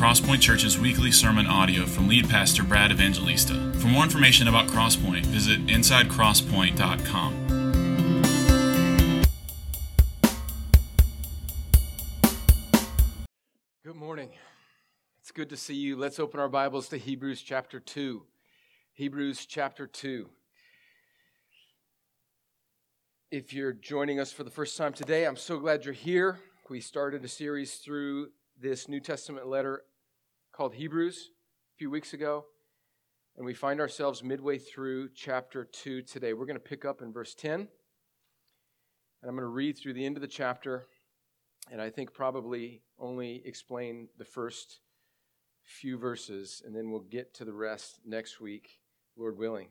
Crosspoint Church's weekly sermon audio from lead pastor Brad Evangelista. For more information about Crosspoint, visit insidecrosspoint.com. Good morning. It's good to see you. Let's open our Bibles to Hebrews chapter 2. Hebrews chapter 2. If you're joining us for the first time today, I'm so glad you're here. We started a series through this New Testament letter called Hebrews a few weeks ago, and we find ourselves midway through chapter 2 today. We're going to pick up in verse 10, and I'm going to read through the end of the chapter, and I think probably only explain the first few verses, and then we'll get to the rest next week, Lord willing.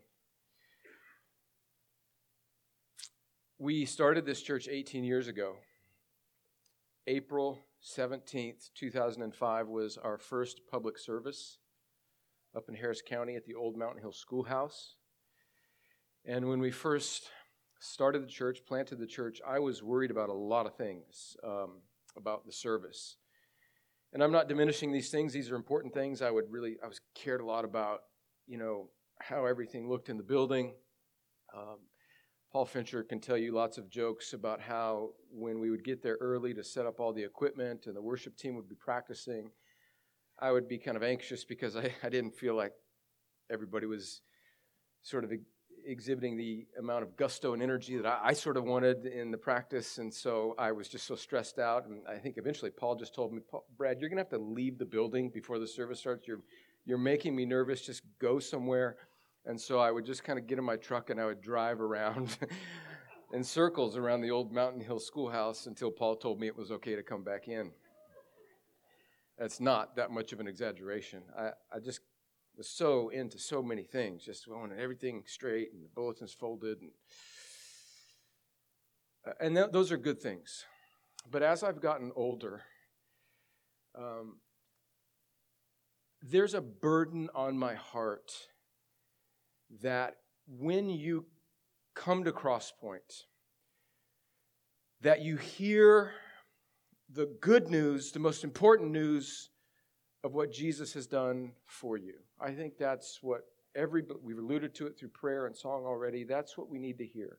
We started this church 18 years ago. April 17th, 2005 was our first public service up in Harris County at the Old Mountain Hill Schoolhouse. And when we first started the church, planted the church, I was worried about a lot of things um, about the service. And I'm not diminishing these things; these are important things. I would really, I was cared a lot about, you know, how everything looked in the building. Um, Paul Fincher can tell you lots of jokes about how when we would get there early to set up all the equipment and the worship team would be practicing, I would be kind of anxious because I, I didn't feel like everybody was sort of exhibiting the amount of gusto and energy that I, I, sort of wanted in the practice. And so I was just so stressed out. And I think eventually Paul just told me, Brad, you're going to have to leave the building before the service starts. You're, you're making me nervous. Just go somewhere. And so I would just kind of get in my truck and I would drive around in circles around the old Mountain Hill schoolhouse until Paul told me it was okay to come back in. That's not that much of an exaggeration. I, I just was so into so many things, just wanted everything straight and the bulletins folded. And, uh, and th- those are good things. But as I've gotten older, um, there's a burden on my heart that when you come to Crosspoint, that you hear the good news, the most important news of what Jesus has done for you. I think that's what every we've alluded to it through prayer and song already. That's what we need to hear.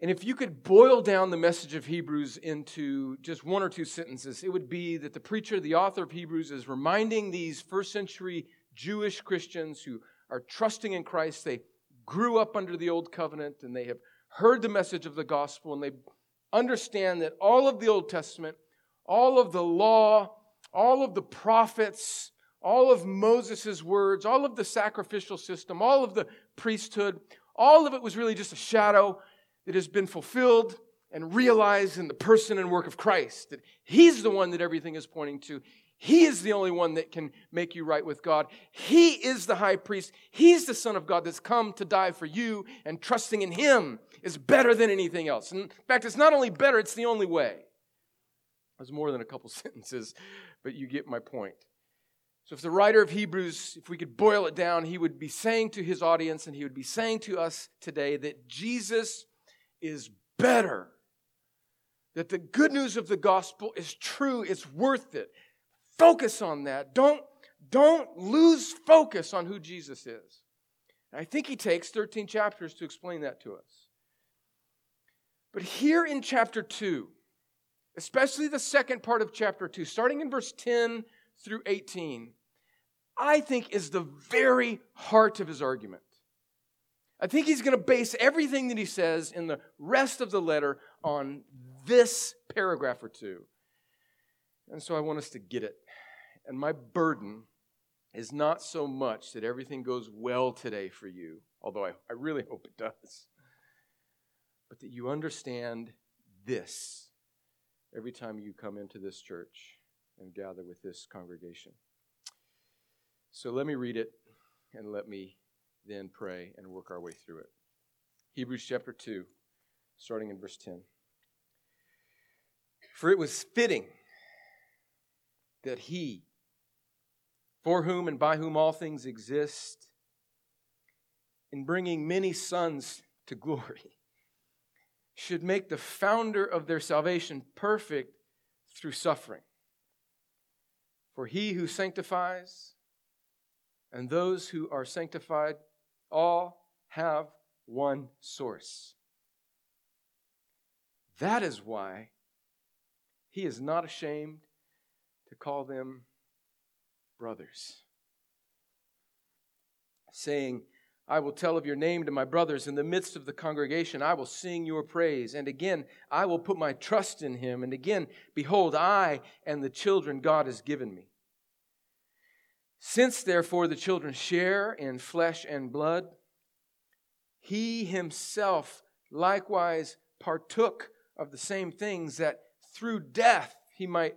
And if you could boil down the message of Hebrews into just one or two sentences, it would be that the preacher, the author of Hebrews, is reminding these first century Jewish Christians who are trusting in Christ. They grew up under the old covenant and they have heard the message of the gospel and they understand that all of the Old Testament, all of the law, all of the prophets, all of Moses' words, all of the sacrificial system, all of the priesthood, all of it was really just a shadow that has been fulfilled and realized in the person and work of Christ. That He's the one that everything is pointing to. He is the only one that can make you right with God. He is the high priest. He's the Son of God that's come to die for you, and trusting in Him is better than anything else. In fact, it's not only better, it's the only way. There's more than a couple sentences, but you get my point. So, if the writer of Hebrews, if we could boil it down, he would be saying to his audience and he would be saying to us today that Jesus is better. That the good news of the gospel is true, it's worth it. Focus on that. Don't, don't lose focus on who Jesus is. I think he takes 13 chapters to explain that to us. But here in chapter 2, especially the second part of chapter 2, starting in verse 10 through 18, I think is the very heart of his argument. I think he's going to base everything that he says in the rest of the letter on this paragraph or two. And so I want us to get it. And my burden is not so much that everything goes well today for you, although I, I really hope it does, but that you understand this every time you come into this church and gather with this congregation. So let me read it and let me then pray and work our way through it. Hebrews chapter 2, starting in verse 10. For it was fitting that he, for whom and by whom all things exist, in bringing many sons to glory, should make the founder of their salvation perfect through suffering. For he who sanctifies and those who are sanctified all have one source. That is why he is not ashamed to call them brothers, saying, I will tell of your name to my brothers in the midst of the congregation. I will sing your praise. And again, I will put my trust in him. And again, behold, I and the children God has given me. Since therefore the children share in flesh and blood, he himself likewise partook of the same things that through death he might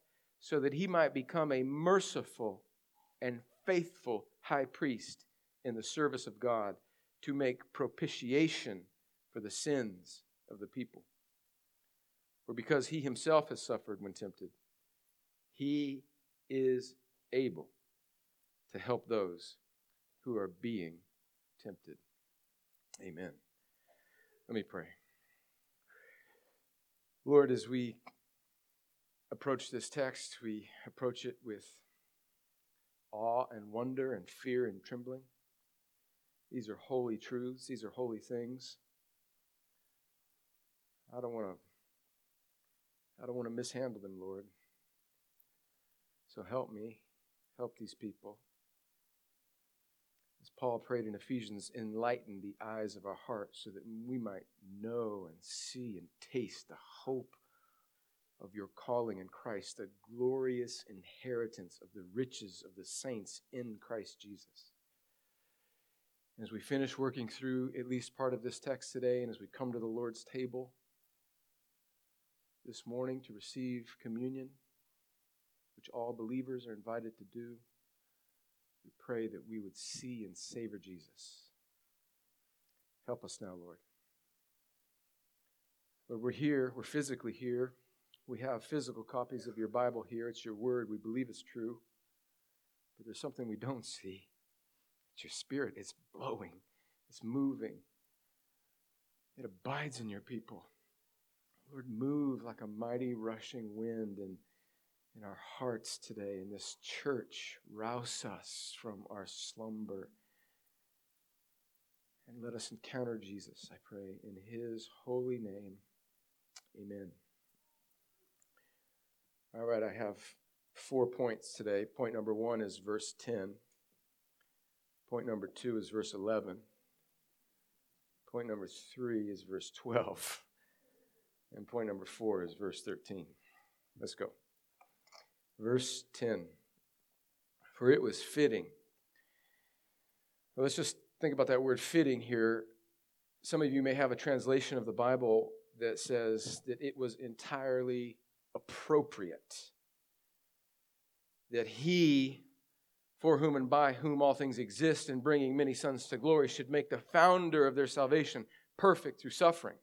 so that he might become a merciful and faithful high priest in the service of God to make propitiation for the sins of the people. For because he himself has suffered when tempted, he is able to help those who are being tempted. Amen. Let me pray. Lord, as we approach this text, we approach it with awe and wonder and fear and trembling. These are holy truths, these are holy things. I don't want to I don't want to mishandle them, Lord. So help me, help these people. As Paul prayed in Ephesians, enlighten the eyes of our hearts so that we might know and see and taste the hope of your calling in Christ, the glorious inheritance of the riches of the saints in Christ Jesus. As we finish working through at least part of this text today, and as we come to the Lord's table, this morning to receive communion, which all believers are invited to do. We pray that we would see and savor Jesus. Help us now, Lord. Lord, we're here, we're physically here. We have physical copies of your Bible here. It's your word. We believe it's true. But there's something we don't see. It's your spirit. It's blowing, it's moving. It abides in your people. Lord, move like a mighty rushing wind in, in our hearts today, in this church. Rouse us from our slumber. And let us encounter Jesus, I pray, in his holy name. Amen. All right, I have four points today. Point number one is verse 10. Point number two is verse 11. Point number three is verse 12. And point number four is verse 13. Let's go. Verse 10 For it was fitting. Well, let's just think about that word fitting here. Some of you may have a translation of the Bible that says that it was entirely appropriate. That he, for whom and by whom all things exist, and bringing many sons to glory, should make the founder of their salvation perfect through suffering.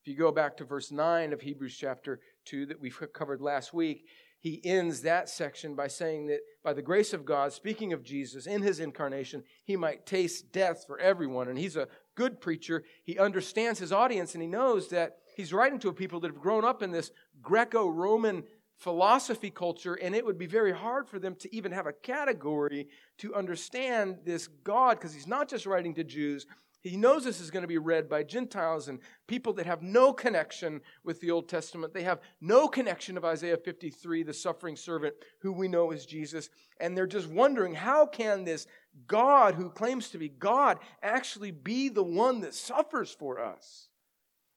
If you go back to verse 9 of Hebrews chapter 2 that we covered last week, he ends that section by saying that by the grace of God, speaking of Jesus in his incarnation, he might taste death for everyone. And he's a good preacher. He understands his audience and he knows that he's writing to a people that have grown up in this Greco Roman philosophy culture, and it would be very hard for them to even have a category to understand this God because he's not just writing to Jews, he knows this is going to be read by Gentiles and people that have no connection with the Old Testament. They have no connection of Isaiah 53, the suffering servant who we know is Jesus. And they're just wondering how can this God who claims to be God actually be the one that suffers for us?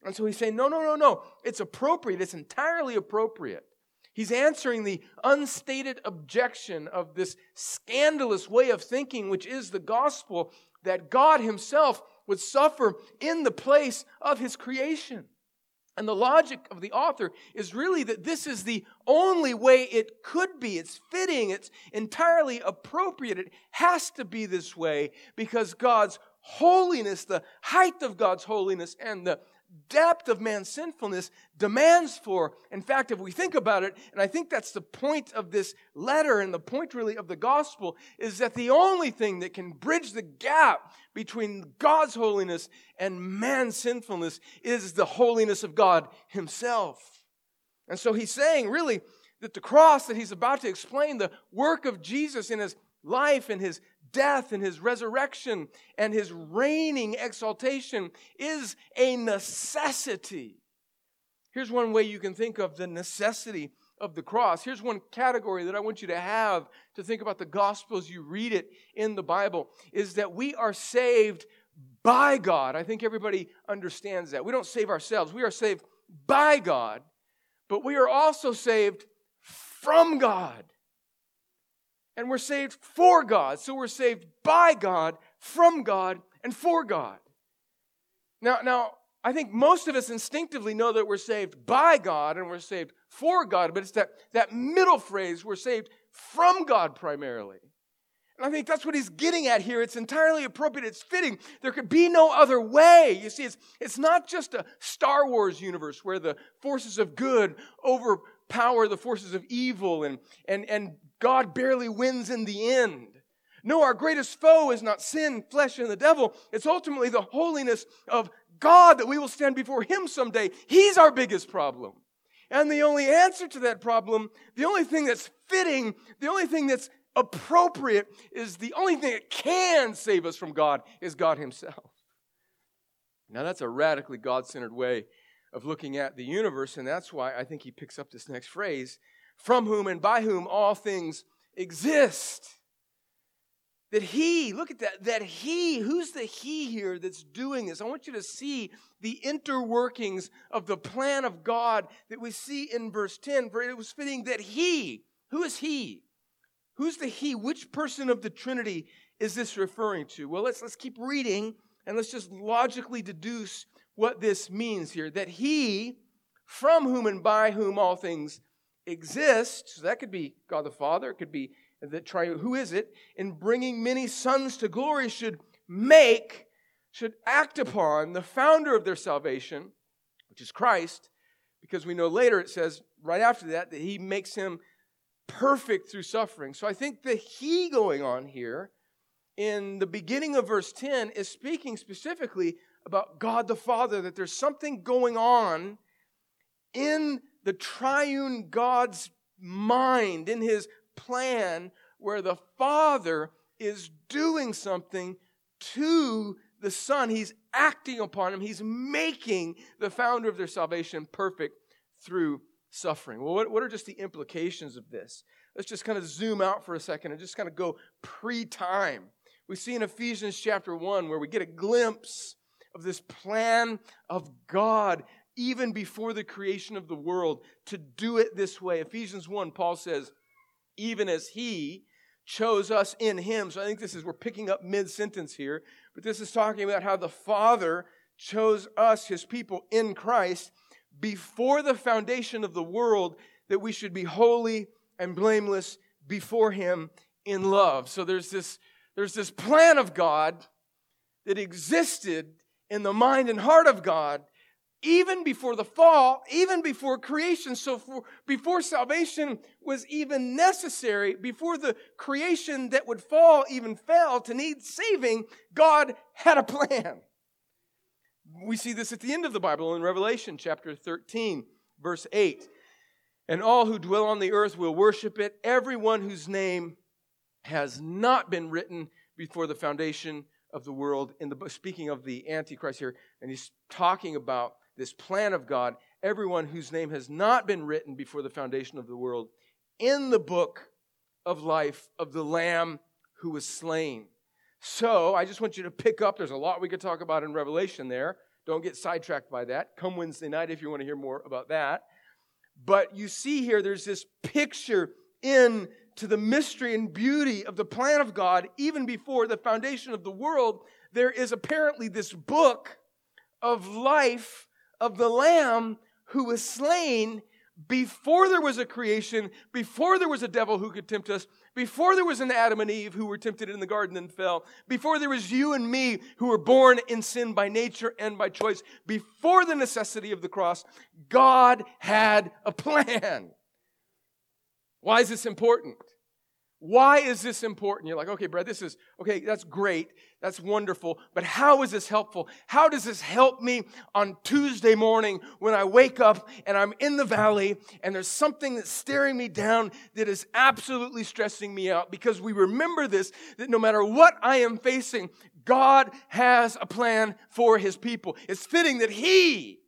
And so he's saying, no, no, no, no. It's appropriate. It's entirely appropriate. He's answering the unstated objection of this scandalous way of thinking, which is the gospel, that God Himself would suffer in the place of his creation. And the logic of the author is really that this is the only way it could be. It's fitting, it's entirely appropriate. It has to be this way because God's holiness, the height of God's holiness, and the depth of man's sinfulness demands for. In fact, if we think about it, and I think that's the point of this letter and the point really of the gospel, is that the only thing that can bridge the gap between God's holiness and man's sinfulness is the holiness of God Himself. And so he's saying, really, that the cross that he's about to explain, the work of Jesus in his life and his death and his resurrection and his reigning exaltation is a necessity. Here's one way you can think of the necessity of the cross. Here's one category that I want you to have to think about the gospels you read it in the Bible is that we are saved by God. I think everybody understands that. We don't save ourselves. We are saved by God, but we are also saved from God and we're saved for God. So we're saved by God, from God, and for God. Now, now, I think most of us instinctively know that we're saved by God and we're saved for God, but it's that, that middle phrase, we're saved from God primarily. And I think that's what he's getting at here. It's entirely appropriate. It's fitting. There could be no other way. You see, it's, it's not just a Star Wars universe where the forces of good overpower the forces of evil and, and, and God barely wins in the end. No, our greatest foe is not sin, flesh, and the devil. It's ultimately the holiness of God that we will stand before Him someday. He's our biggest problem. And the only answer to that problem, the only thing that's fitting, the only thing that's appropriate is the only thing that can save us from God is God Himself. Now, that's a radically God centered way of looking at the universe, and that's why I think he picks up this next phrase from whom and by whom all things exist. That he, look at that, that he, who's the he here that's doing this? I want you to see the interworkings of the plan of God that we see in verse 10. For it was fitting that he, who is he? Who's the he? Which person of the Trinity is this referring to? Well, let's, let's keep reading and let's just logically deduce what this means here. That he, from whom and by whom all things exist, so that could be God the Father, it could be the triune, who is it, in bringing many sons to glory should make, should act upon the founder of their salvation, which is Christ, because we know later it says, right after that, that he makes him perfect through suffering. So I think the he going on here in the beginning of verse 10 is speaking specifically about God the Father, that there's something going on in the triune God's mind, in his plan, where the Father is doing something to the Son. He's acting upon him, he's making the founder of their salvation perfect through suffering. Well, what, what are just the implications of this? Let's just kind of zoom out for a second and just kind of go pre time. We see in Ephesians chapter 1 where we get a glimpse of this plan of God even before the creation of the world, to do it this way. Ephesians 1, Paul says, even as he chose us in him. So I think this is, we're picking up mid sentence here, but this is talking about how the Father chose us, his people, in Christ before the foundation of the world, that we should be holy and blameless before him in love. So there's this, there's this plan of God that existed in the mind and heart of God even before the fall, even before creation. So for, before salvation was even necessary, before the creation that would fall even fell to need saving, God had a plan. We see this at the end of the Bible in Revelation chapter 13, verse 8. And all who dwell on the earth will worship it, everyone whose name has not been written before the foundation of the world. In the speaking of the Antichrist here, and he's talking about this plan of God, everyone whose name has not been written before the foundation of the world in the book of life of the Lamb who was slain. So I just want you to pick up. There's a lot we could talk about in Revelation there. Don't get sidetracked by that. Come Wednesday night if you want to hear more about that. But you see here, there's this picture in to the mystery and beauty of the plan of God, even before the foundation of the world. There is apparently this book of life of the Lamb who was slain before there was a creation, before there was a devil who could tempt us, before there was an Adam and Eve who were tempted in the garden and fell, before there was you and me who were born in sin by nature and by choice, before the necessity of the cross, God had a plan. Why is this important? Why is this important? You're like, okay, Brad, this is, okay, that's great. That's wonderful. But how is this helpful? How does this help me on Tuesday morning when I wake up and I'm in the valley and there's something that's staring me down that is absolutely stressing me out? Because we remember this, that no matter what I am facing, God has a plan for his people. It's fitting that he,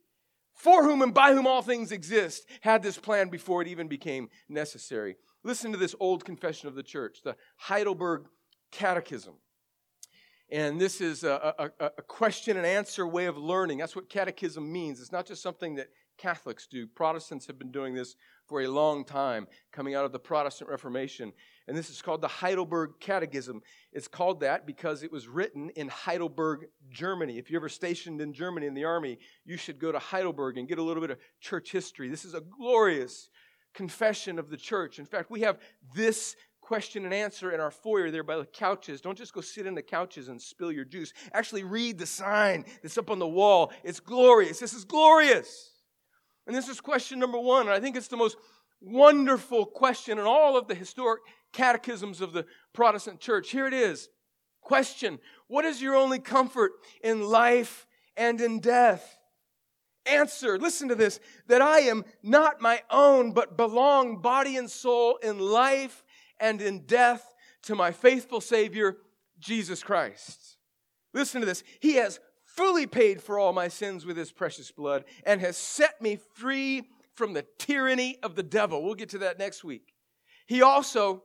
for whom and by whom all things exist, had this plan before it even became necessary. Listen to this old confession of the church, the Heidelberg Catechism. And this is a, a, a, question and answer way of learning. That's what catechism means. It's not just something that Catholics do. Protestants have been doing this for a long time, coming out of the Protestant Reformation. And this is called the Heidelberg Catechism. It's called that because it was written in Heidelberg, Germany. If you're ever stationed in Germany in the army, you should go to Heidelberg and get a little bit of church history. This is a glorious confession of the church. In fact, we have this question and answer in our foyer there by the couches. Don't just go sit in the couches and spill your juice. Actually, read the sign that's up on the wall. It's glorious. This is glorious. And this is question number one. And I think it's the most wonderful question in all of the historic catechisms of the Protestant church. Here it is. Question What is your only comfort in life and in death? Answer, listen to this, that I am not my own, but belong body and soul in life and in death to my faithful Savior, Jesus Christ. Listen to this. He has fully paid for all my sins with his precious blood and has set me free from the tyranny of the devil. We'll get to that next week. He also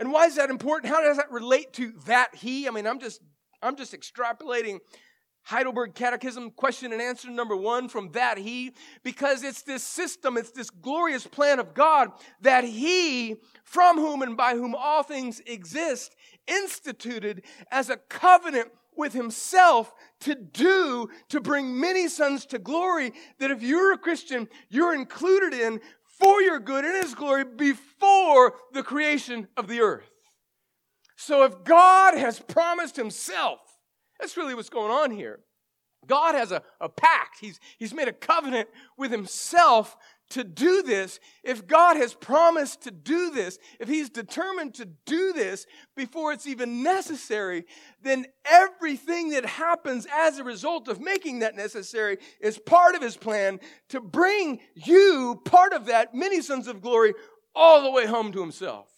And why is that important? How does that relate to that he? I mean, I'm just I'm just extrapolating Heidelberg Catechism question and answer number one from that he, because it's this system, it's this glorious plan of God that he, from whom and by whom all things exist, instituted as a covenant with himself to do to bring many sons to glory that if you're a Christian, you're included in for your good in his glory before the creation of the earth. So if God has promised himself, that's really what's going on here. God has a, a pact. He's, he's made a covenant with himself to do this, if God has promised to do this, if He's determined to do this before it's even necessary, then everything that happens as a result of making that necessary is part of His plan to bring you, part of that, many sons of glory, all the way home to Himself.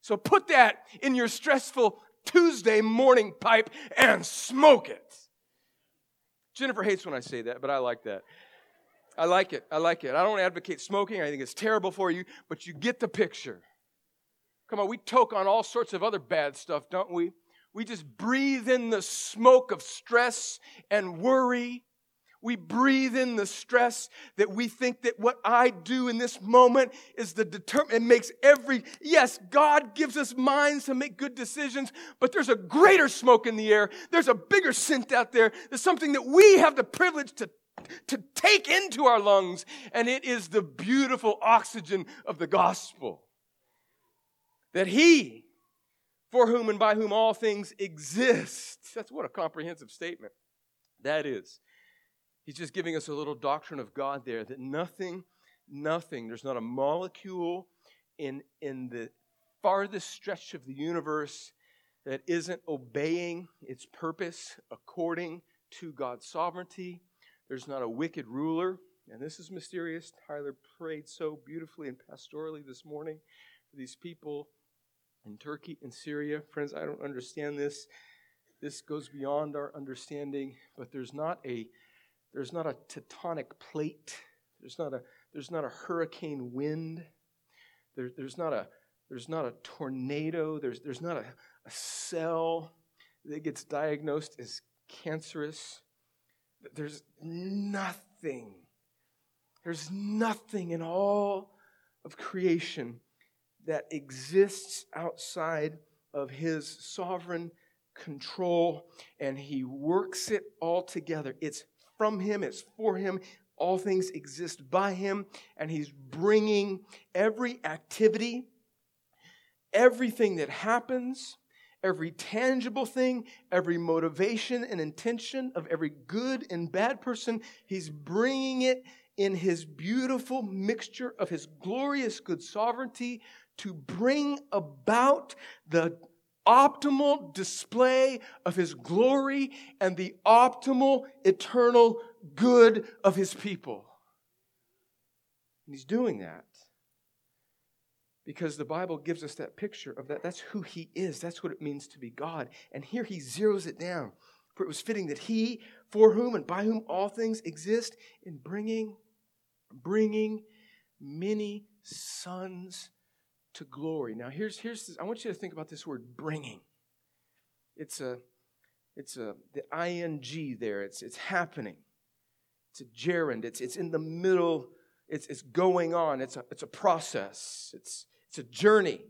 So put that in your stressful Tuesday morning pipe and smoke it. Jennifer hates when I say that, but I like that. I like it. I like it. I don't advocate smoking. I think it's terrible for you, but you get the picture. Come on, we toke on all sorts of other bad stuff, don't we? We just breathe in the smoke of stress and worry. We breathe in the stress that we think that what I do in this moment is the determine. It makes every, yes, God gives us minds to make good decisions, but there's a greater smoke in the air. There's a bigger scent out there. There's something that we have the privilege to to take into our lungs, and it is the beautiful oxygen of the gospel. That He, for whom and by whom all things exist, that's what a comprehensive statement that is. He's just giving us a little doctrine of God there that nothing, nothing, there's not a molecule in, in the farthest stretch of the universe that isn't obeying its purpose according to God's sovereignty there's not a wicked ruler. And this is mysterious. Tyler prayed so beautifully and pastorally this morning for these people in Turkey and Syria. Friends, I don't understand this. This goes beyond our understanding, but there's not a there's not a tectonic plate There's not a, there's not a hurricane wind. There, there's, not a, there's not a tornado. There's, there's not a, a cell that gets diagnosed as cancerous. There's nothing. There's nothing in all of creation that exists outside of his sovereign control, and he works it all together. It's from him, it's for him. All things exist by him, and he's bringing every activity, everything that happens, every tangible thing, every motivation and intention of every good and bad person, he's bringing it in his beautiful mixture of his glorious good sovereignty to bring about the optimal display of his glory and the optimal eternal good of his people. And he's doing that because the Bible gives us that picture of that. That's who he is, that's what it means to be God. And here he zeroes it down. For it was fitting that he, for whom and by whom all things exist, in bringing, bringing many sons to glory. Now, here's, here's this, I want you to think about this word bringing. It's a, it's a, the ing there, it's, it's happening. It's a gerund, it's, it's in the middle, it's, it's going on, it's a, it's a process, it's, it's a journey.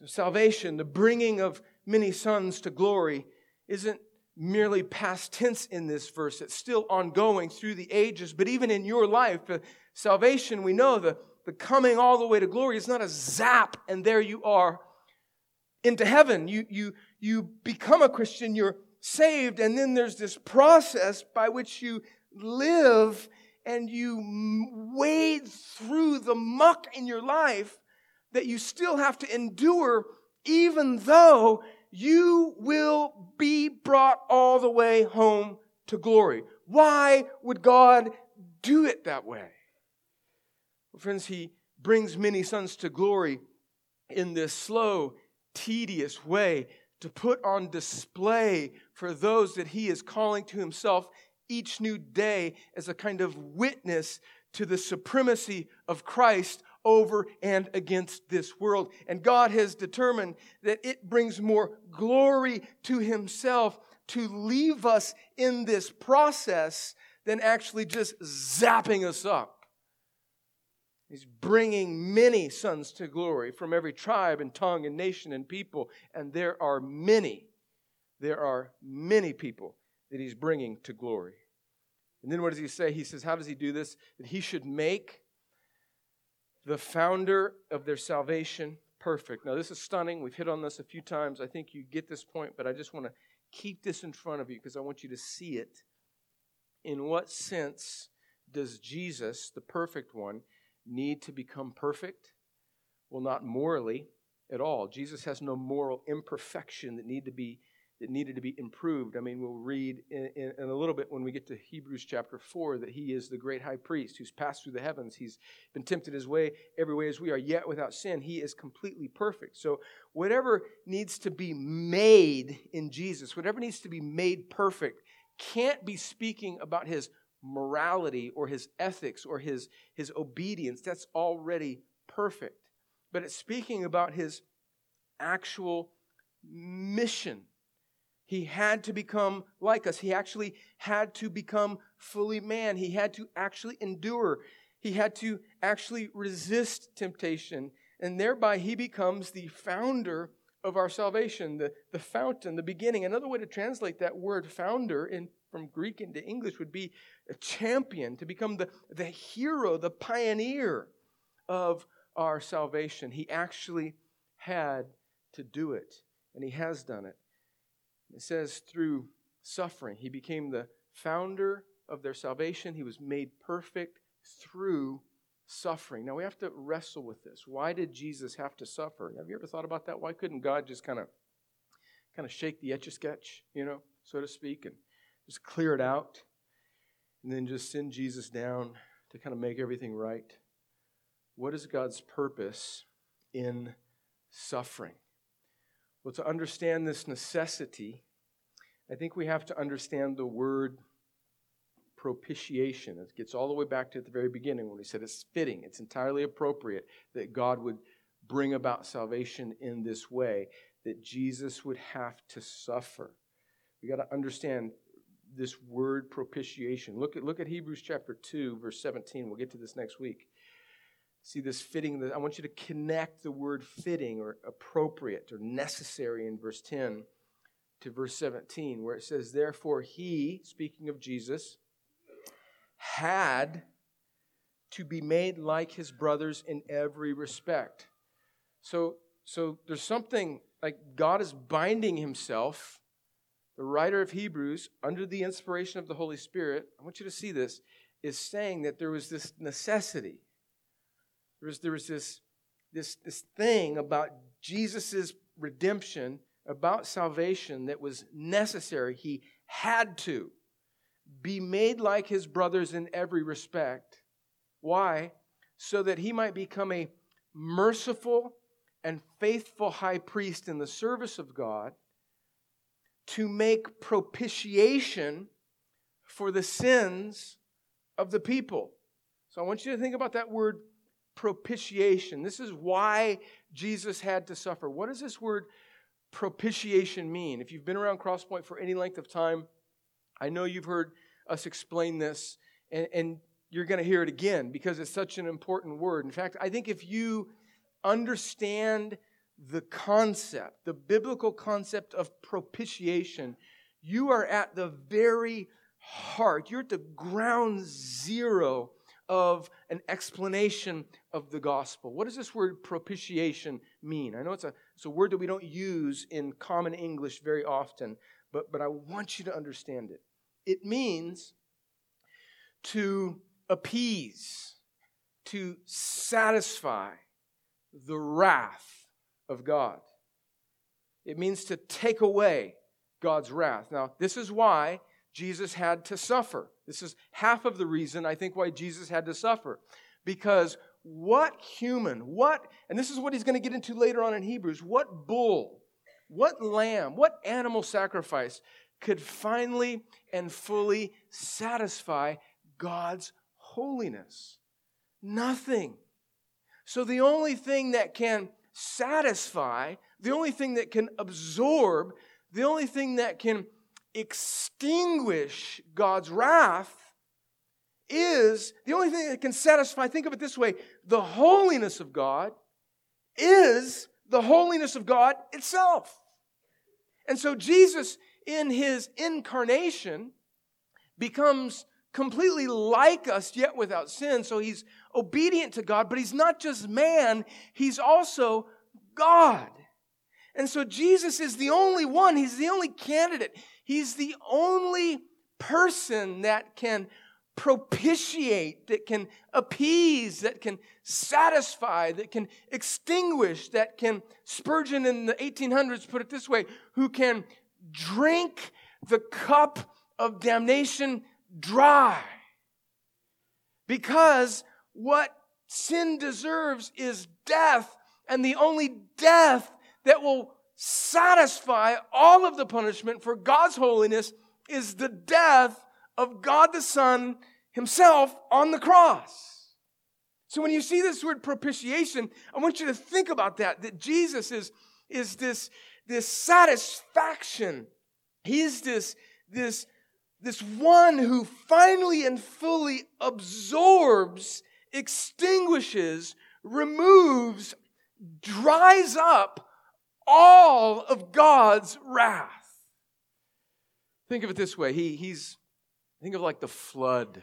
So salvation, the bringing of many sons to glory, isn't merely past tense in this verse. It's still ongoing through the ages. But even in your life, salvation, we know the, the coming all the way to glory is not a zap and there you are into heaven. You, you, you become a Christian, you're saved, and then there's this process by which you live and you wade through the muck in your life that you still have to endure, even though you will be brought all the way home to glory. Why would God do it that way? Well, friends, He brings many sons to glory in this slow, tedious way to put on display for those that He is calling to Himself each new day as a kind of witness to the supremacy of Christ over and against this world. And God has determined that it brings more glory to Himself to leave us in this process than actually just zapping us up. He's bringing many sons to glory from every tribe and tongue and nation and people. And there are many, there are many people that He's bringing to glory. And then what does He say? He says, How does He do this? That He should make the founder of their salvation perfect. Now, this is stunning. We've hit on this a few times. I think you get this point, but I just want to keep this in front of you because I want you to see it. In what sense does Jesus, the perfect one, need to become perfect? Well, not morally at all. Jesus has no moral imperfection that need to be that needed to be improved. I mean, we'll read in, in, in, a little bit when we get to Hebrews chapter 4 that he is the great high priest who's passed through the heavens. He's been tempted his way every way as we are, yet without sin. He is completely perfect. So, whatever needs to be made in Jesus, whatever needs to be made perfect, can't be speaking about his morality or his ethics or his, his obedience. That's already perfect. But it's speaking about his actual mission he had to become like us. He actually had to become fully man. He had to actually endure. He had to actually resist temptation. And thereby, he becomes the founder of our salvation, the, the fountain, the beginning. Another way to translate that word founder in, from Greek into English would be a champion, to become the, the hero, the pioneer of our salvation. He actually had to do it, and he has done it. It says through suffering, he became the founder of their salvation. He was made perfect through suffering. Now we have to wrestle with this. Why did Jesus have to suffer? Have you ever thought about that? Why couldn't God just kind of kind of shake the etch a sketch, you know, so to speak, and just clear it out and then just send Jesus down to kind of make everything right? What is God's purpose in suffering? Well, to understand this necessity, I think we have to understand the word propitiation. It gets all the way back to at the very beginning when he said it's fitting, it's entirely appropriate that God would bring about salvation in this way, that Jesus would have to suffer. We got to understand this word propitiation. Look at, look at Hebrews chapter 2, verse 17. We'll get to this next week. See this fitting, I want you to connect the word fitting or appropriate or necessary in verse 10 to verse 17, where it says, Therefore, he, speaking of Jesus, had to be made like his brothers in every respect. So, so there's something like God is binding himself. The writer of Hebrews, under the inspiration of the Holy Spirit, I want you to see this, is saying that there was this necessity. There was, there was this, this, this thing about Jesus' redemption, about salvation that was necessary. He had to be made like his brothers in every respect. Why? So that he might become a merciful and faithful high priest in the service of God to make propitiation for the sins of the people. So I want you to think about that word propitiation. This is why Jesus had to suffer. What does this word propitiation mean? If you've been around Crosspoint for any length of time, I know you've heard us explain this, and, and you're going to hear it again because it's such an important word. In fact, I think if you understand the concept, the biblical concept of propitiation, you are at the very heart, you're at the ground zero of an explanation of the gospel. What does this word propitiation mean? I know it's a, it's a word that we don't use in common English very often, but, but I want you to understand it. It means to appease, to satisfy the wrath of God. It means to take away God's wrath. Now, this is why Jesus had to suffer. This is half of the reason I think why Jesus had to suffer. Because what human, what, and this is what he's going to get into later on in Hebrews, what bull, what lamb, what animal sacrifice could finally and fully satisfy God's holiness? Nothing. So the only thing that can satisfy, the only thing that can absorb, the only thing that can extinguish God's wrath is the only thing that can satisfy, think of it this way the holiness of God is the holiness of God itself. And so Jesus in his incarnation becomes completely like us, yet without sin. So he's obedient to God, but he's not just man, he's also God. And so Jesus is the only one, he's the only candidate, he's the only person that can propitiate, that can appease, that can satisfy, that can extinguish, that can, Spurgeon in the 1800s put it this way, who can drink the cup of damnation dry. Because what sin deserves is death, and the only death that will satisfy all of the punishment for God's holiness is the death of God the Son Himself on the cross. So when you see this word propitiation, I want you to think about that, that Jesus is, is this this satisfaction. He's this, this, this one who finally and fully absorbs, extinguishes, removes, dries up all of God's wrath. Think of it this way. He, he's, think of like the flood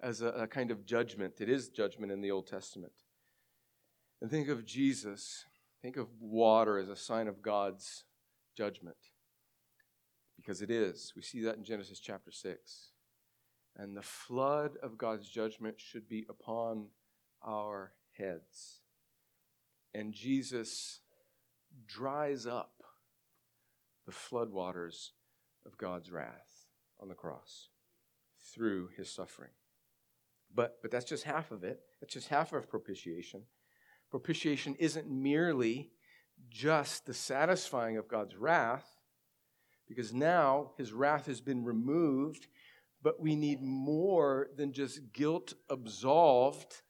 as a, a kind of judgment. It is judgment in the Old Testament. And think of Jesus Think of water as a sign of God's judgment. Because it is. We see that in Genesis chapter 6. And the flood of God's judgment should be upon our heads. And Jesus dries up the floodwaters of God's wrath on the cross through his suffering. But, but that's just half of it. That's just half of propitiation. Propitiation isn't merely just the satisfying of God's wrath, because now his wrath has been removed, but we need more than just guilt absolved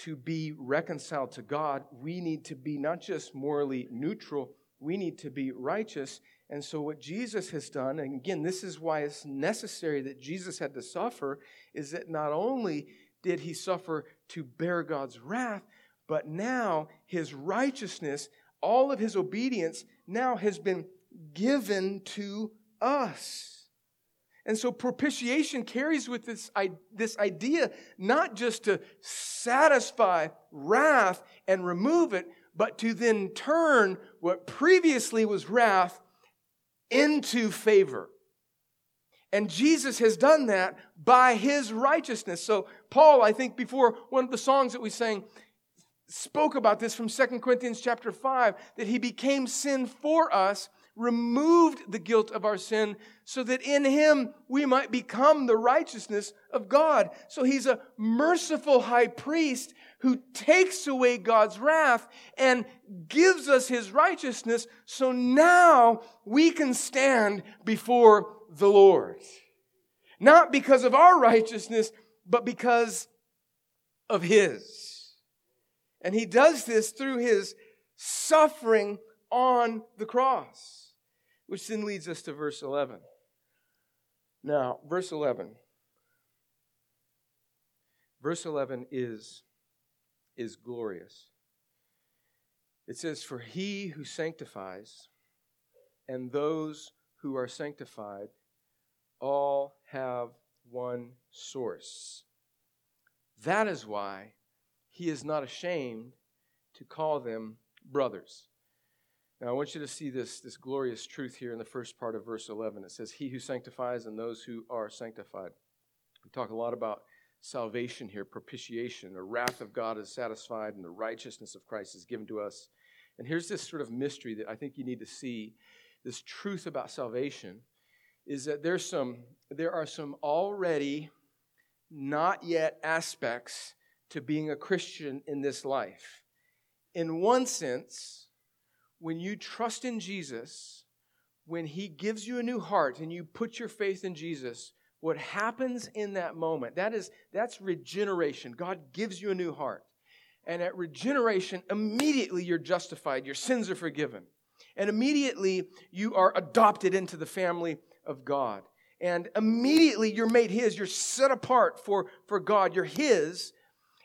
to be reconciled to God. We need to be not just morally neutral, we need to be righteous. And so, what Jesus has done, and again, this is why it's necessary that Jesus had to suffer, is that not only did he suffer to bear God's wrath, but now his righteousness, all of his obedience, now has been given to us. And so propitiation carries with this, this idea not just to satisfy wrath and remove it, but to then turn what previously was wrath into favor. And Jesus has done that by his righteousness. So, Paul, I think before one of the songs that we sang, spoke about this from Second Corinthians chapter 5 that he became sin for us, removed the guilt of our sin, so that in him we might become the righteousness of God. So he's a merciful high priest who takes away God's wrath and gives us his righteousness. So now we can stand before the Lord. Not because of our righteousness, but because of his. And he does this through his suffering on the cross, which then leads us to verse 11. Now, verse 11. Verse 11 is is glorious. It says, For he who sanctifies and those who are sanctified all have one source. That is why he is not ashamed to call them brothers. Now, I want you to see this, this glorious truth here in the first part of verse 11. It says, He who sanctifies and those who are sanctified. We talk a lot about salvation here, propitiation. The wrath of God is satisfied and the righteousness of Christ is given to us. And here's this sort of mystery that I think you need to see this truth about salvation is that there's some there are some already not yet aspects to being a Christian in this life. In one sense, when you trust in Jesus, when he gives you a new heart and you put your faith in Jesus, what happens in that moment that is that's regeneration. God gives you a new heart. And at regeneration immediately you're justified your sins are forgiven. And immediately you are adopted into the family of god. And immediately you're made his you're set apart for for god you're his.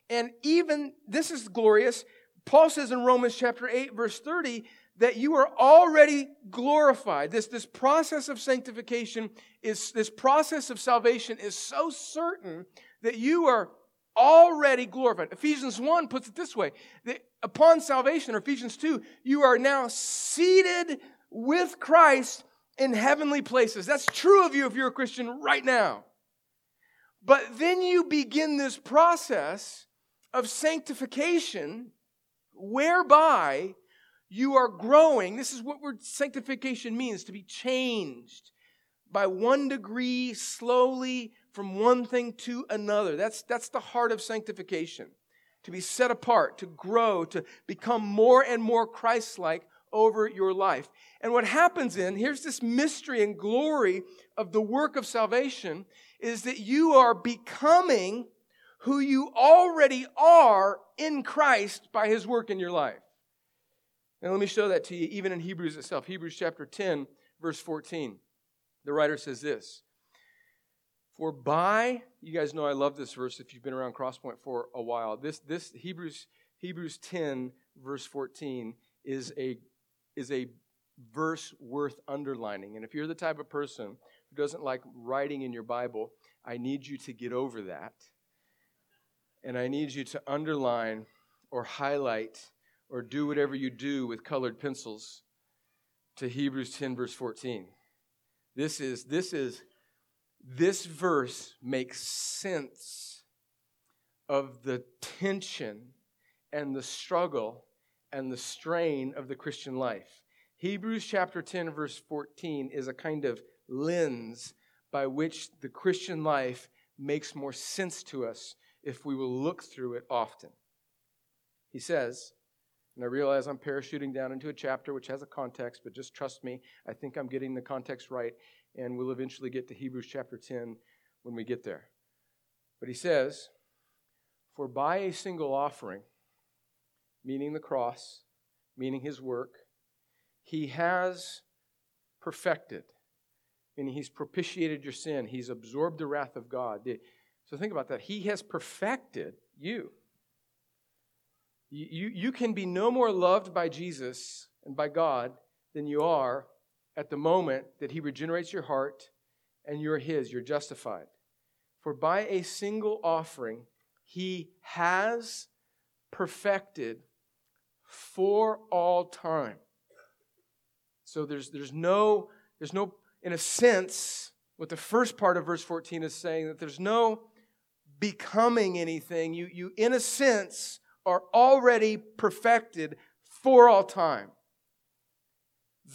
And even this is glorious. Paul says in romans chapter 8 verse 30 that you are already glorified. This, this process of sanctification is, this process of salvation is so certain that you are already glorified. Ephesians 1 puts it this way that upon salvation, or Ephesians 2, you are now seated with Christ in heavenly places. That's true of you if you're a Christian right now. But then you begin this process of sanctification whereby you are growing. This is what word sanctification means to be changed by one degree slowly from one thing to another. That's, that's the heart of sanctification. To be set apart, to grow, to become more and more Christ like over your life. And what happens in, here's this mystery and glory of the work of salvation, is that you are becoming who you already are in Christ by his work in your life. And let me show that to you, even in Hebrews itself. Hebrews chapter 10, verse 14. The writer says this For by, you guys know I love this verse if you've been around Crosspoint for a while. This, this Hebrews, Hebrews 10, verse 14, is a, is a verse worth underlining. And if you're the type of person who doesn't like writing in your Bible, I need you to get over that. And I need you to underline or highlight or do whatever you do with colored pencils to Hebrews 10 verse 14. This is this is this verse makes sense of the tension and the struggle and the strain of the Christian life. Hebrews chapter 10 verse 14 is a kind of lens by which the Christian life makes more sense to us if we will look through it often. He says, and I realize I'm parachuting down into a chapter which has a context, but just trust me, I think I'm getting the context right, and we'll eventually get to Hebrews chapter 10, when we get there. But he says, For by a single offering, meaning the cross, meaning his work, he has perfected, meaning he's propitiated your sin, he's absorbed the wrath of God. So think about that. He has perfected you. You, you can be no more loved by Jesus and by God than you are at the moment that He regenerates your heart and you're His, you're justified. For by a single offering, He has perfected for all time. So there's, there's no, there's no, in a sense, what the first part of verse 14 is saying, that there's no becoming anything. You, you in a sense, are already perfected for all time.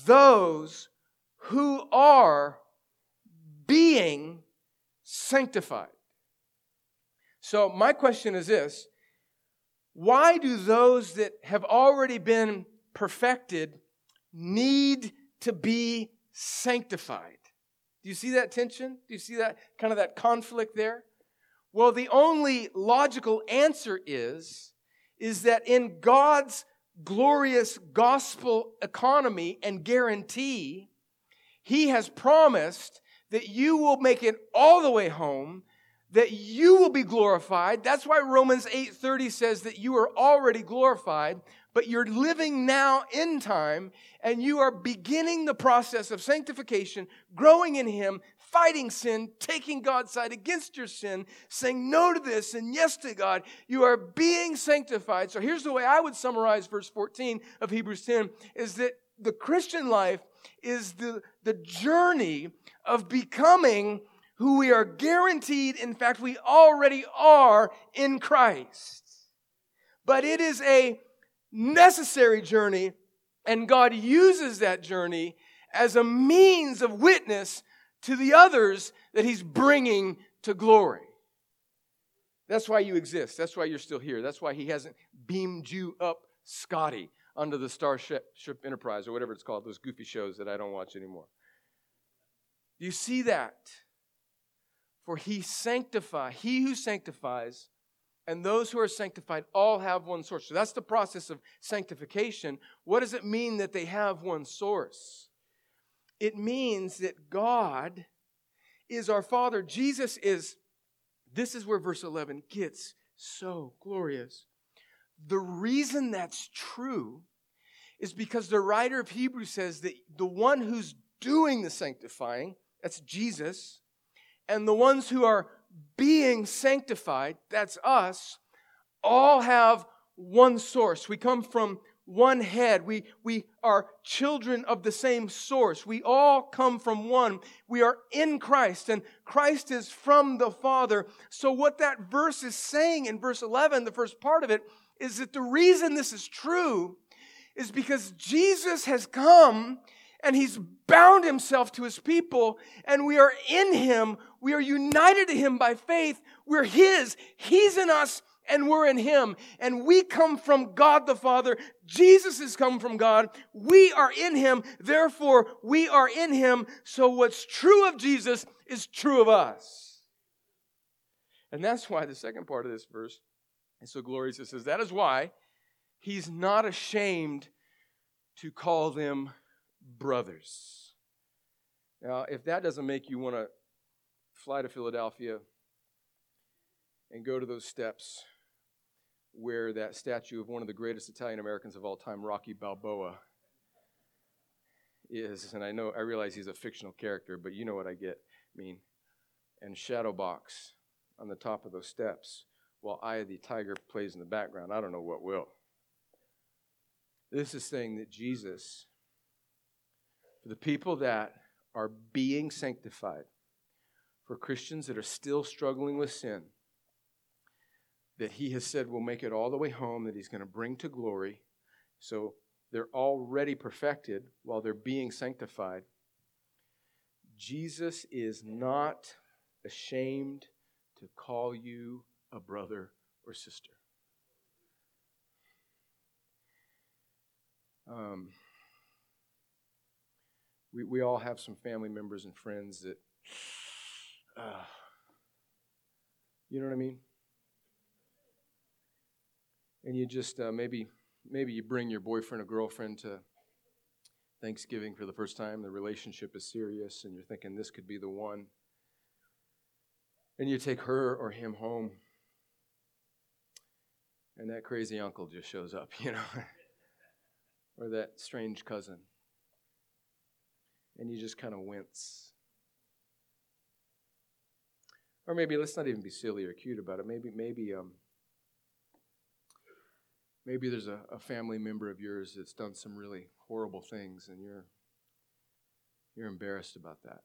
Those who are being sanctified. So, my question is this why do those that have already been perfected need to be sanctified? Do you see that tension? Do you see that kind of that conflict there? Well, the only logical answer is is that in God's glorious gospel economy and guarantee, He has promised that you will make it all the way home that you will be glorified. That's why Romans 8:30 says that you are already glorified, but you're living now in time and you are beginning the process of sanctification, growing in him, fighting sin, taking God's side against your sin, saying no to this and yes to God. You are being sanctified. So here's the way I would summarize verse 14 of Hebrews 10 is that the Christian life is the, the journey of becoming who we are guaranteed, in fact, we already are in Christ. But it is a necessary journey, and God uses that journey as a means of witness to the others that He's bringing to glory. That's why you exist. That's why you're still here. That's why He hasn't beamed you up, Scotty, under the Starship Enterprise or whatever it's called, those goofy shows that I don't watch anymore. Do you see that? For he sanctify, he who sanctifies, and those who are sanctified all have one source. So that's the process of sanctification. What does it mean that they have one source? It means that God is our Father. Jesus is, this is where verse 11 gets so glorious. The reason that's true is because the writer of Hebrews says that the one who's doing the sanctifying, that's Jesus, and the ones who are being sanctified, that's us, all have one source. We come from one head. We, we are children of the same source. We all come from one. We are in Christ, and Christ is from the Father. So, what that verse is saying in verse 11, the first part of it, is that the reason this is true is because Jesus has come and he's bound himself to his people, and we are in him. We are united to him by faith. We're his. He's in us, and we're in him. And we come from God the Father. Jesus has come from God. We are in him. Therefore, we are in him. So what's true of Jesus is true of us. And that's why the second part of this verse is so glorious. It says, That is why he's not ashamed to call them brothers. Now, if that doesn't make you want to fly to Philadelphia and go to those steps where that statue of one of the greatest Italian Americans of all time, Rocky Balboa, is, and I know I realize he's a fictional character, but you know what I get mean. And Shadowbox on the top of those steps while Eye of the Tiger plays in the background. I don't know what will. This is saying that Jesus for the people that are being sanctified, for Christians that are still struggling with sin, that He has said will make it all the way home, that He's going to bring to glory. So they're already perfected while they're being sanctified. Jesus is not ashamed to call you a brother or sister. Um, we, we all have some family members and friends that uh, You know what I mean? And you just uh, maybe maybe you bring your boyfriend or girlfriend to Thanksgiving for the first time. The relationship is serious, and you're thinking this could be the one. And you take her or him home, and that crazy uncle just shows up, you know, or that strange cousin. And you just kind of wince. Or maybe let's not even be silly or cute about it. Maybe, maybe, um, maybe there's a, a family member of yours that's done some really horrible things, and you're you're embarrassed about that.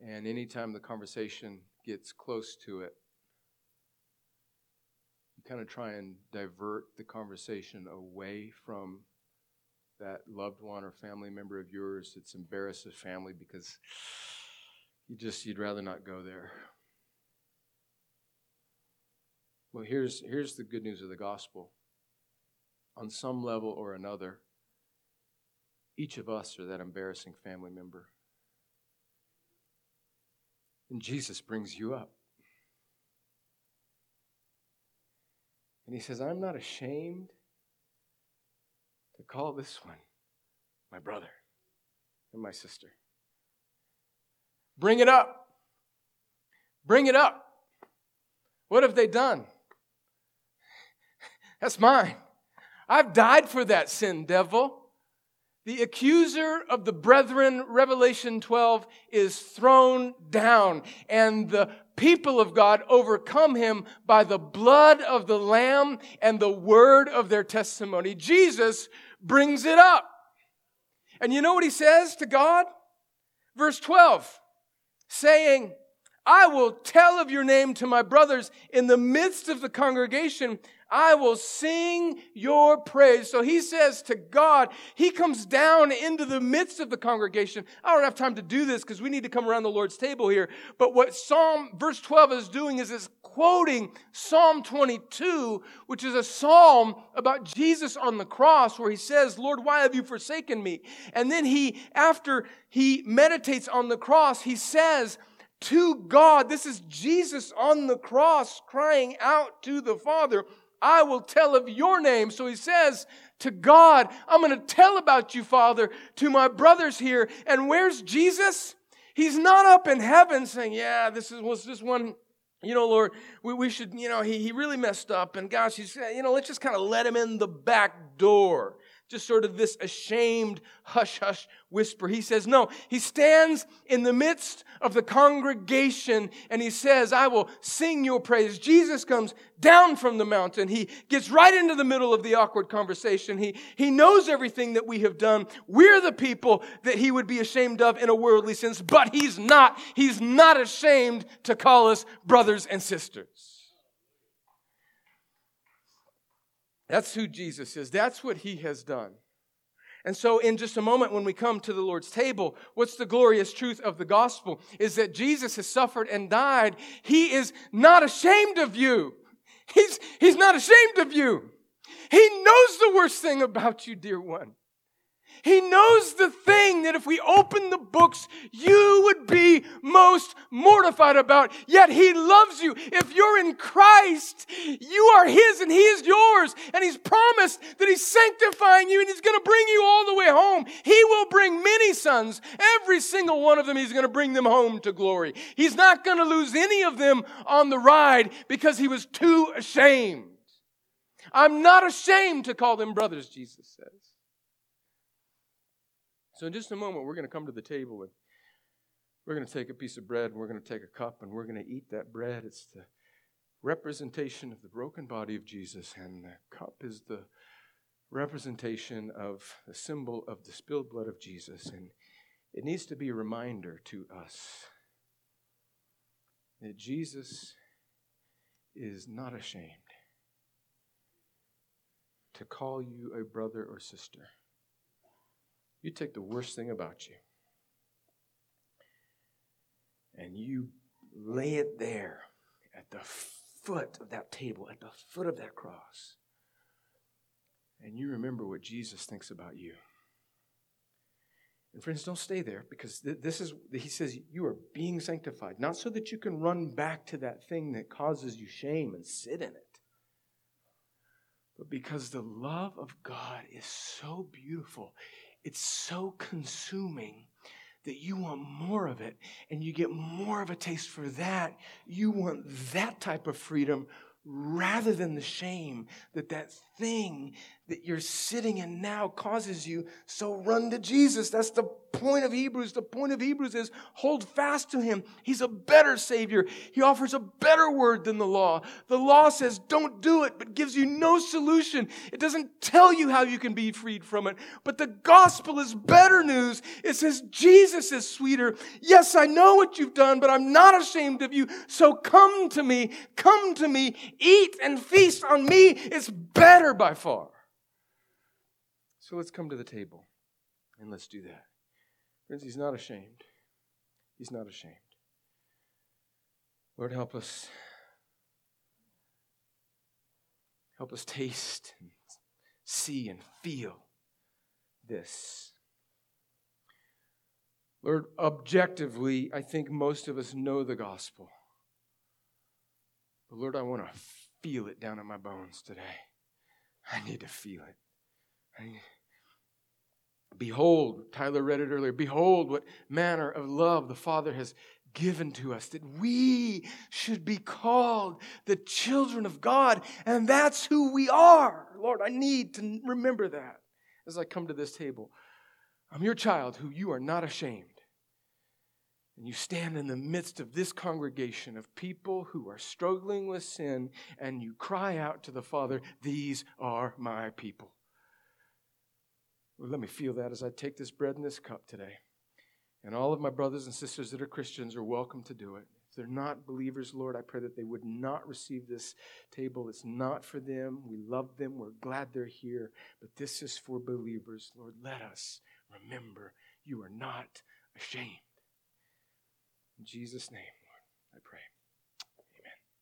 And anytime the conversation gets close to it, you kind of try and divert the conversation away from that loved one or family member of yours that's embarrassed the family because you just you'd rather not go there. Well, here's here's the good news of the gospel. On some level or another, each of us are that embarrassing family member. And Jesus brings you up. And he says, I'm not ashamed to call this one my brother and my sister. Bring it up. Bring it up. What have they done? That's mine. I've died for that sin, devil. The accuser of the brethren, Revelation 12, is thrown down, and the people of God overcome him by the blood of the Lamb and the word of their testimony. Jesus brings it up. And you know what he says to God? Verse 12, saying, I will tell of your name to my brothers in the midst of the congregation. I will sing your praise. So he says to God, he comes down into the midst of the congregation. I don't have time to do this because we need to come around the Lord's table here. But what Psalm, verse 12 is doing is it's quoting Psalm 22, which is a psalm about Jesus on the cross where he says, Lord, why have you forsaken me? And then he, after he meditates on the cross, he says, to God. This is Jesus on the cross crying out to the Father, I will tell of your name. So he says to God, I'm going to tell about you, Father, to my brothers here. And where's Jesus? He's not up in heaven saying, Yeah, this is, was this one you know, Lord, we, we should, you know, he, he really messed up. And gosh, he's, you know, let's just kind of let him in the back door just sort of this ashamed hush hush whisper. He says, No, he stands in the midst of the congregation and he says, I will sing your praise. Jesus comes down from the mountain. He gets right into the middle of the awkward conversation. He, he knows everything that we have done. We're the people that he would be ashamed of in a worldly sense, but he's not. He's not ashamed to call us brothers and sisters. That's who Jesus is. That's what he has done. And so, in just a moment, when we come to the Lord's table, what's the glorious truth of the gospel? Is that Jesus has suffered and died. He is not ashamed of you. He's, he's not ashamed of you. He knows the worst thing about you, dear one. He knows the thing that if we open the books, you would be most mortified about. Yet He loves you. If you're in Christ, you are His and He is yours. And He's promised that He's sanctifying you and He's going to bring you all the way home. He will bring many sons. Every single one of them, He's going to bring them home to glory. He's not going to lose any of them on the ride because He was too ashamed. I'm not ashamed to call them brothers, Jesus says. So, in just a moment, we're going to come to the table and we're going to take a piece of bread and we're going to take a cup and we're going to eat that bread. It's the representation of the broken body of Jesus, and the cup is the representation of the symbol of the spilled blood of Jesus. And it needs to be a reminder to us that Jesus is not ashamed to call you a brother or sister. You take the worst thing about you and you lay it there at the foot of that table, at the foot of that cross. And you remember what Jesus thinks about you. And friends, don't stay there because th- this is, he says, you are being sanctified, not so that you can run back to that thing that causes you shame and sit in it, but because the love of God is so beautiful, it's so consuming that you want more of it and you get more of a taste for that. You want that type of freedom rather than the shame that that thing that you're sitting in now causes you. So run to Jesus. That's the point of Hebrews. The point of Hebrews is hold fast to him. He's a better Savior. He offers a better word than the law. The law says don't do it, but gives you no solution. It doesn't tell you how you can be freed from it. But the gospel is better news. It says Jesus is sweeter. Yes, I know what you've done, but I'm not ashamed of you. So come to me. Come to me. Eat and feast on me. It's better by far. So let's come to the table and let's do that. Friends, he's not ashamed. He's not ashamed. Lord, help us. Help us taste and see and feel this. Lord, objectively, I think most of us know the gospel. But Lord, I want to feel it down in my bones today. I need to feel it. Behold, Tyler read it earlier. Behold, what manner of love the Father has given to us, that we should be called the children of God, and that's who we are. Lord, I need to remember that as I come to this table. I'm your child who you are not ashamed. And you stand in the midst of this congregation of people who are struggling with sin, and you cry out to the Father, These are my people. Let me feel that as I take this bread and this cup today. And all of my brothers and sisters that are Christians are welcome to do it. If they're not believers, Lord, I pray that they would not receive this table. It's not for them. We love them. We're glad they're here. But this is for believers. Lord, let us remember you are not ashamed. In Jesus' name, Lord, I pray.